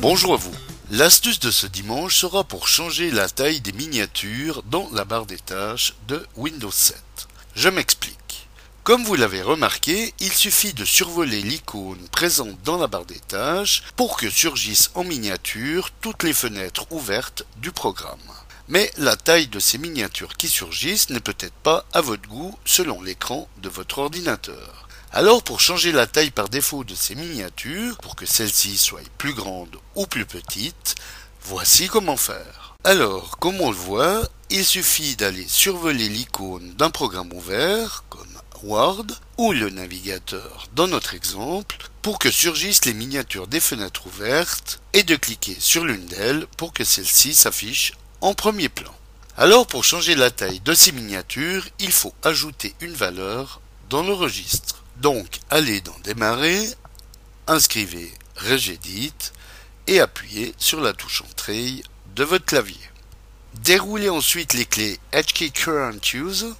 Bonjour à vous. L'astuce de ce dimanche sera pour changer la taille des miniatures dans la barre des tâches de Windows 7. Je m'explique. Comme vous l'avez remarqué, il suffit de survoler l'icône présente dans la barre des tâches pour que surgissent en miniature toutes les fenêtres ouvertes du programme. Mais la taille de ces miniatures qui surgissent n'est peut-être pas à votre goût selon l'écran de votre ordinateur. Alors pour changer la taille par défaut de ces miniatures, pour que celles-ci soient plus grandes ou plus petites, voici comment faire. Alors, comme on le voit, il suffit d'aller survoler l'icône d'un programme ouvert, comme Word, ou le navigateur dans notre exemple, pour que surgissent les miniatures des fenêtres ouvertes, et de cliquer sur l'une d'elles pour que celle-ci s'affiche en premier plan. Alors pour changer la taille de ces miniatures, il faut ajouter une valeur dans le registre. Donc, allez dans Démarrer, inscrivez Regedit et appuyez sur la touche Entrée de votre clavier. Déroulez ensuite les clés HK Current Use,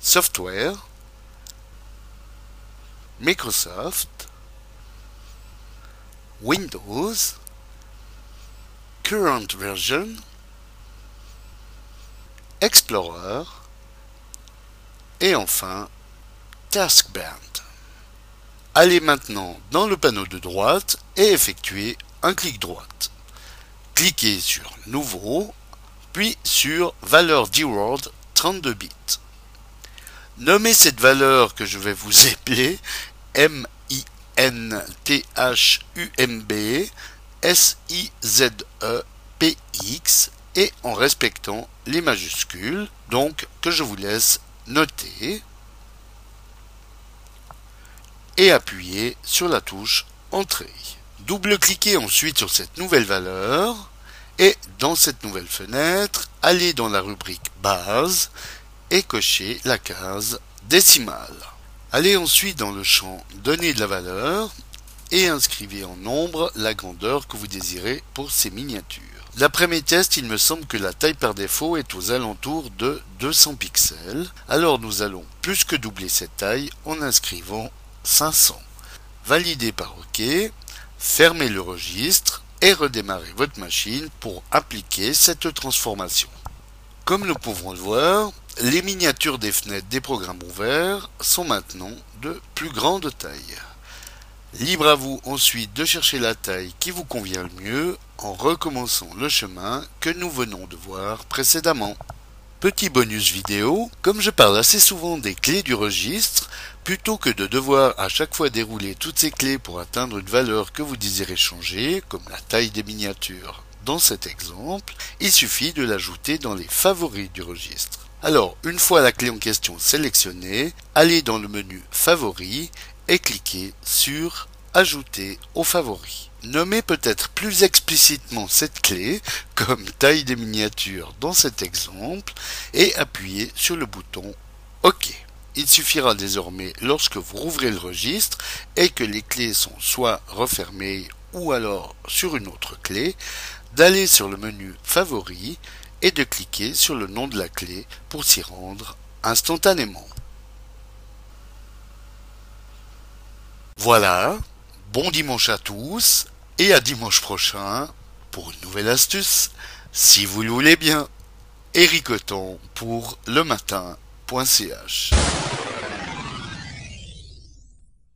Software, Microsoft, Windows, Current Version, Explorer, et enfin, Taskband. Allez maintenant dans le panneau de droite et effectuez un clic droite. Cliquez sur Nouveau, puis sur Valeur D-Word 32 bits. Nommez cette valeur que je vais vous appeler M-I-N-T-H-U-M-B S-I-Z-E-P-X et en respectant les majuscules, donc que je vous laisse noter et appuyez sur la touche Entrée. Double-cliquez ensuite sur cette nouvelle valeur et dans cette nouvelle fenêtre, allez dans la rubrique Base et cochez la case décimale. Allez ensuite dans le champ Données de la valeur et inscrivez en nombre la grandeur que vous désirez pour ces miniatures. D'après mes tests, il me semble que la taille par défaut est aux alentours de 200 pixels. Alors nous allons plus que doubler cette taille en inscrivant 500. Validez par OK, fermez le registre et redémarrez votre machine pour appliquer cette transformation. Comme nous pouvons le voir, les miniatures des fenêtres des programmes ouverts sont maintenant de plus grande taille. Libre à vous ensuite de chercher la taille qui vous convient le mieux en recommençant le chemin que nous venons de voir précédemment. Petit bonus vidéo, comme je parle assez souvent des clés du registre, plutôt que de devoir à chaque fois dérouler toutes ces clés pour atteindre une valeur que vous désirez changer, comme la taille des miniatures dans cet exemple, il suffit de l'ajouter dans les favoris du registre. Alors, une fois la clé en question sélectionnée, allez dans le menu Favoris et cliquez sur Ajouter aux favoris. Nommez peut-être plus explicitement cette clé comme taille des miniatures dans cet exemple et appuyez sur le bouton OK. Il suffira désormais lorsque vous rouvrez le registre et que les clés sont soit refermées ou alors sur une autre clé, d'aller sur le menu Favoris et de cliquer sur le nom de la clé pour s'y rendre instantanément. Voilà, bon dimanche à tous et à dimanche prochain pour une nouvelle astuce, si vous le voulez bien. Pour le matin.ch